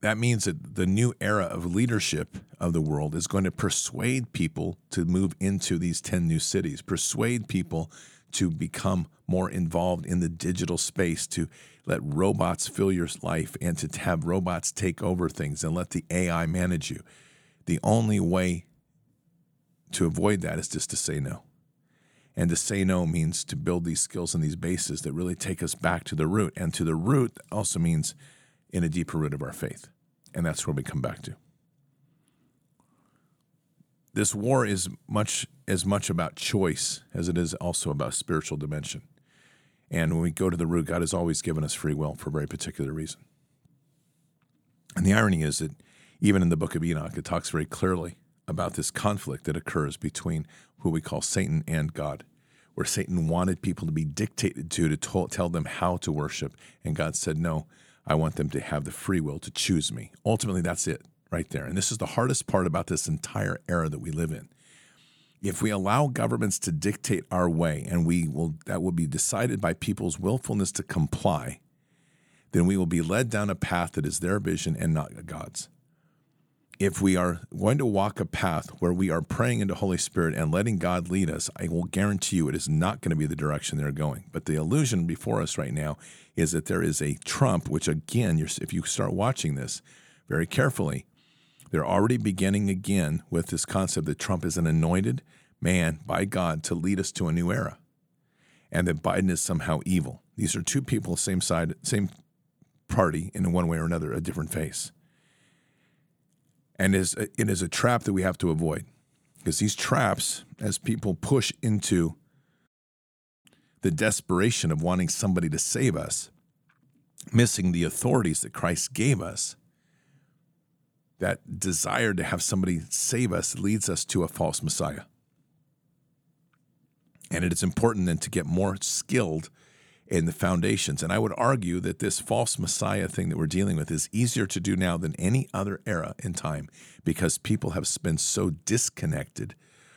that means that the new era of leadership of the world is going to persuade people to move into these 10 new cities, persuade people to become more involved in the digital space, to let robots fill your life and to have robots take over things and let the AI manage you. The only way to avoid that is just to say no. And to say no means to build these skills and these bases that really take us back to the root. And to the root also means in a deeper root of our faith. And that's where we come back to. This war is much as much about choice as it is also about spiritual dimension. And when we go to the root, God has always given us free will for a very particular reason. And the irony is that even in the book of Enoch, it talks very clearly about this conflict that occurs between who we call Satan and God, where Satan wanted people to be dictated to to to- tell them how to worship. And God said, No, I want them to have the free will to choose me. Ultimately, that's it right there. And this is the hardest part about this entire era that we live in. If we allow governments to dictate our way and we will that will be decided by people's willfulness to comply, then we will be led down a path that is their vision and not God's. If we are going to walk a path where we are praying into Holy Spirit and letting God lead us, I will guarantee you it is not going to be the direction they're going. But the illusion before us right now is that there is a Trump, which again, if you start watching this very carefully, they're already beginning again with this concept that Trump is an anointed man by God to lead us to a new era, and that Biden is somehow evil. These are two people, same side, same party, in one way or another, a different face. And is it is a trap that we have to avoid because these traps, as people push into the desperation of wanting somebody to save us, missing the authorities that Christ gave us, that desire to have somebody save us leads us to a false Messiah. And it is important then to get more skilled in the foundations. And I would argue that this false Messiah thing that we're dealing with is easier to do now than any other era in time because people have been so disconnected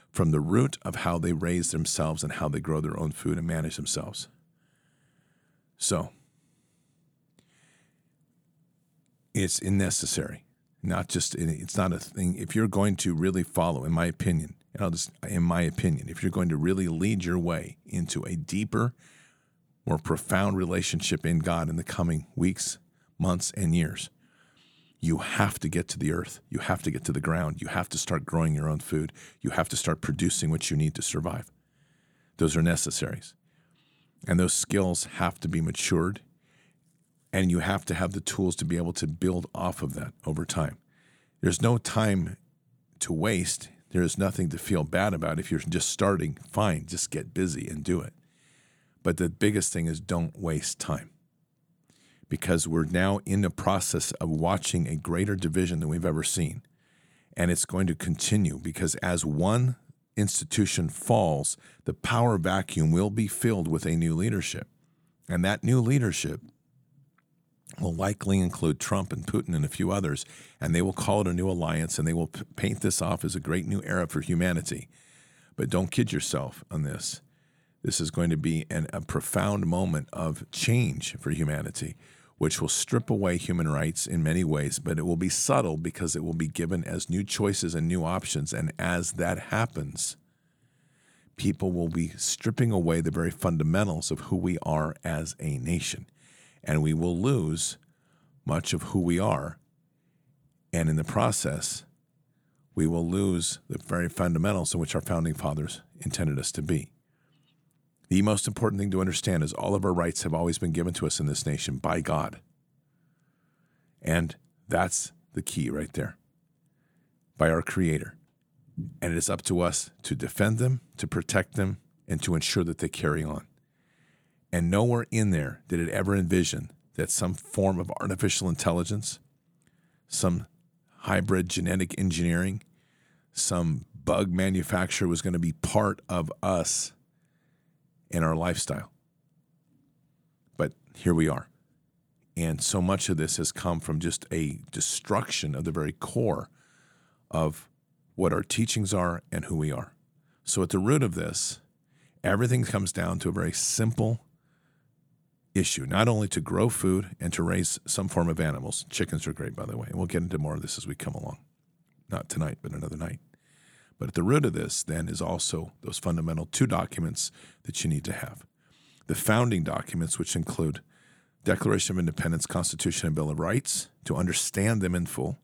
from the root of how they raise themselves and how they grow their own food and manage themselves. So, it's unnecessary. Not just it's not a thing. If you're going to really follow, in my opinion, and I'll just in my opinion, if you're going to really lead your way into a deeper, more profound relationship in God in the coming weeks, months, and years, you have to get to the earth. You have to get to the ground. You have to start growing your own food. You have to start producing what you need to survive. Those are necessaries. And those skills have to be matured and you have to have the tools to be able to build off of that over time. There's no time to waste. There is nothing to feel bad about. If you're just starting, fine, just get busy and do it. But the biggest thing is don't waste time because we're now in the process of watching a greater division than we've ever seen. And it's going to continue because as one institution falls, the power vacuum will be filled with a new leadership. And that new leadership will likely include Trump and Putin and a few others, and they will call it a new alliance and they will paint this off as a great new era for humanity. But don't kid yourself on this. This is going to be an, a profound moment of change for humanity, which will strip away human rights in many ways, but it will be subtle because it will be given as new choices and new options. And as that happens, people will be stripping away the very fundamentals of who we are as a nation and we will lose much of who we are. And in the process, we will lose the very fundamentals in which our founding fathers intended us to be. The most important thing to understand is all of our rights have always been given to us in this nation by God. And that's the key right there by our Creator. And it is up to us to defend them, to protect them, and to ensure that they carry on. And nowhere in there did it ever envision that some form of artificial intelligence, some hybrid genetic engineering, some bug manufacturer was going to be part of us in our lifestyle. But here we are. And so much of this has come from just a destruction of the very core of what our teachings are and who we are. So, at the root of this, everything comes down to a very simple issue not only to grow food and to raise some form of animals. Chickens are great, by the way. And we'll get into more of this as we come along. Not tonight, but another night. But at the root of this, then, is also those fundamental two documents that you need to have the founding documents, which include Declaration of Independence, Constitution, and Bill of Rights, to understand them in full,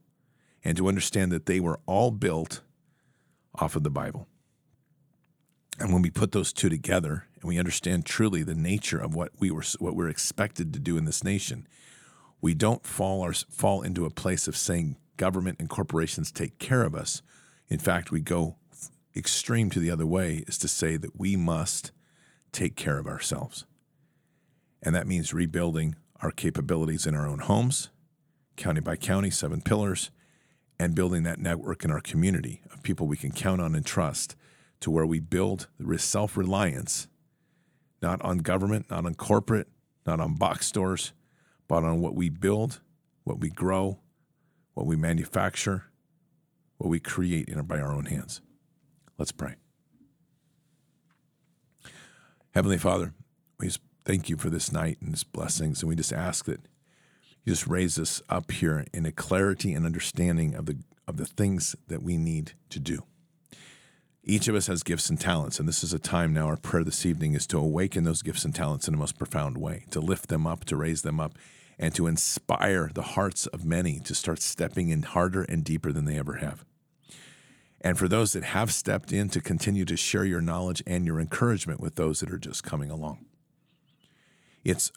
and to understand that they were all built off of the Bible. And when we put those two together and we understand truly the nature of what we were what we're expected to do in this nation, we don't fall or fall into a place of saying government and corporations take care of us. In fact, we go extreme to the other way is to say that we must take care of ourselves. And that means rebuilding our capabilities in our own homes, county by county, seven pillars, and building that network in our community of people we can count on and trust to where we build self reliance, not on government, not on corporate, not on box stores, but on what we build, what we grow, what we manufacture, what we create in, by our own hands. Let's pray. Heavenly Father, we just thank you for this night and its blessings, and we just ask that you just raise us up here in a clarity and understanding of the of the things that we need to do. Each of us has gifts and talents, and this is a time now. Our prayer this evening is to awaken those gifts and talents in the most profound way, to lift them up, to raise them up, and to inspire the hearts of many to start stepping in harder and deeper than they ever have. And for those that have stepped in, to continue to share your knowledge and your encouragement with those that are just coming along. It's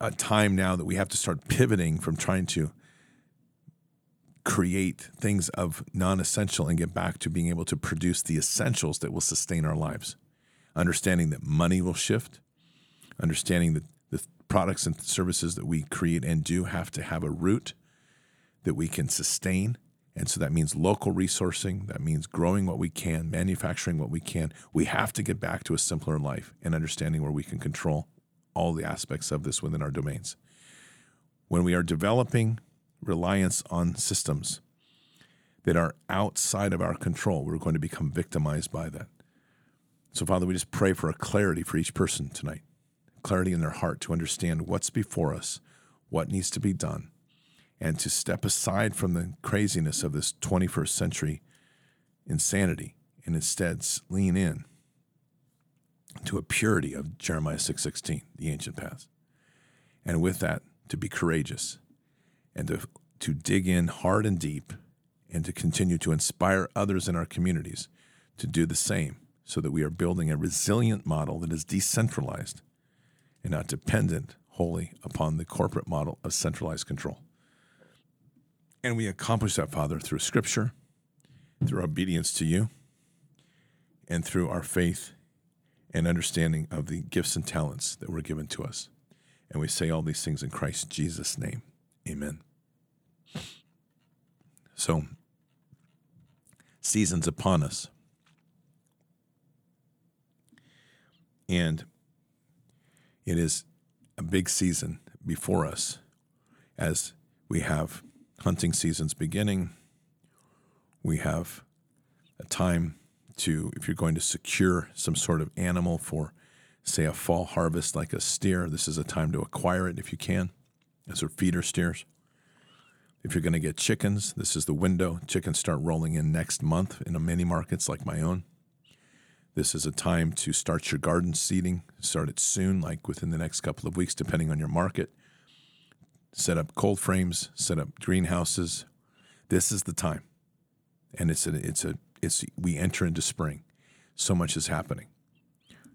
a time now that we have to start pivoting from trying to create things of non essential and get back to being able to produce the essentials that will sustain our lives. Understanding that money will shift, understanding that the products and services that we create and do have to have a root that we can sustain. And so that means local resourcing, that means growing what we can, manufacturing what we can. We have to get back to a simpler life and understanding where we can control all the aspects of this within our domains. When we are developing reliance on systems that are outside of our control, we're going to become victimized by that. So, Father, we just pray for a clarity for each person tonight, clarity in their heart to understand what's before us, what needs to be done, and to step aside from the craziness of this 21st century insanity and instead lean in to a purity of Jeremiah 6:16, the ancient paths. And with that, to be courageous and to, to dig in hard and deep and to continue to inspire others in our communities to do the same so that we are building a resilient model that is decentralized and not dependent wholly upon the corporate model of centralized control. And we accomplish that, Father, through Scripture, through obedience to you, and through our faith and understanding of the gifts and talents that were given to us. And we say all these things in Christ Jesus' name. Amen. So, seasons upon us. And it is a big season before us as we have hunting seasons beginning. We have a time to, if you're going to secure some sort of animal for, say, a fall harvest like a steer, this is a time to acquire it if you can. As are feeder steers. If you're going to get chickens, this is the window. Chickens start rolling in next month in many markets like my own. This is a time to start your garden seeding. Start it soon, like within the next couple of weeks, depending on your market. Set up cold frames, set up greenhouses. This is the time. And it's a, it's a, it's, we enter into spring. So much is happening.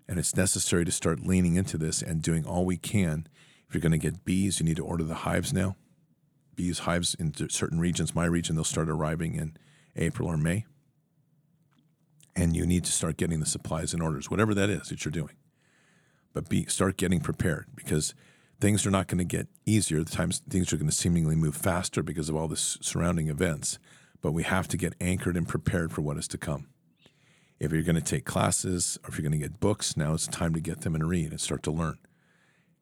And it's necessary to start leaning into this and doing all we can. If you're going to get bees, you need to order the hives now bees hives in certain regions. My region, they'll start arriving in April or May. And you need to start getting the supplies and orders, whatever that is that you're doing. But be start getting prepared because things are not going to get easier. The times things are going to seemingly move faster because of all the surrounding events. But we have to get anchored and prepared for what is to come. If you're going to take classes or if you're going to get books, now it's time to get them and read and start to learn.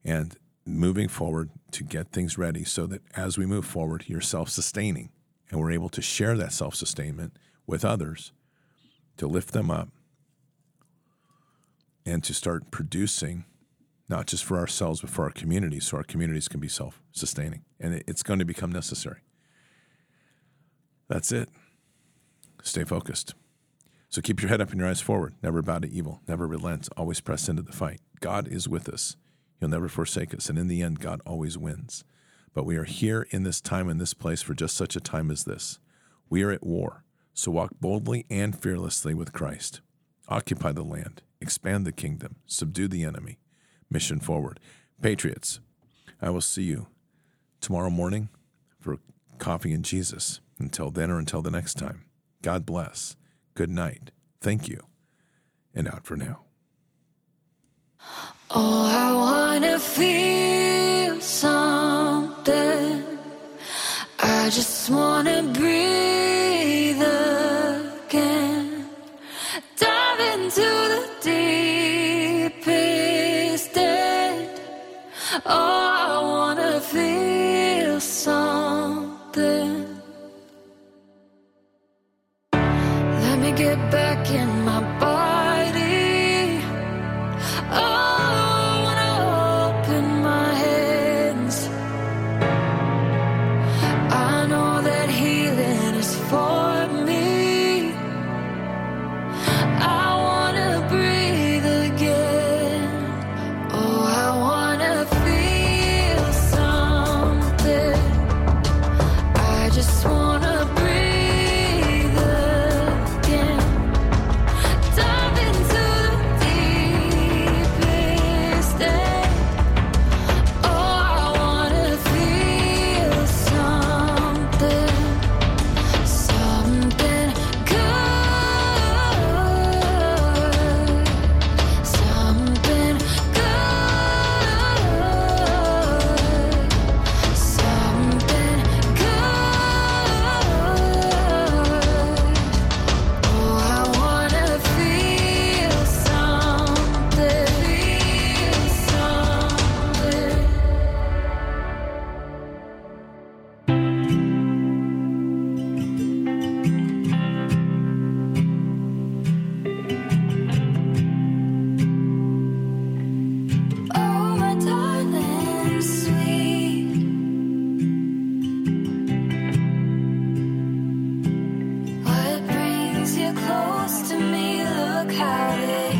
And moving forward to get things ready so that as we move forward, you're self sustaining and we're able to share that self sustainment with others to lift them up and to start producing not just for ourselves but for our communities so our communities can be self sustaining and it's going to become necessary. That's it. Stay focused. So keep your head up and your eyes forward. Never bow to evil. Never relent. Always press into the fight. God is with us. He'll never forsake us. And in the end, God always wins. But we are here in this time and this place for just such a time as this. We are at war. So walk boldly and fearlessly with Christ. Occupy the land, expand the kingdom, subdue the enemy. Mission forward. Patriots, I will see you tomorrow morning for Coffee and Jesus. Until then or until the next time, God bless. Good night. Thank you. And out for now. Oh, I wanna feel something. I just wanna breathe. to me, look how they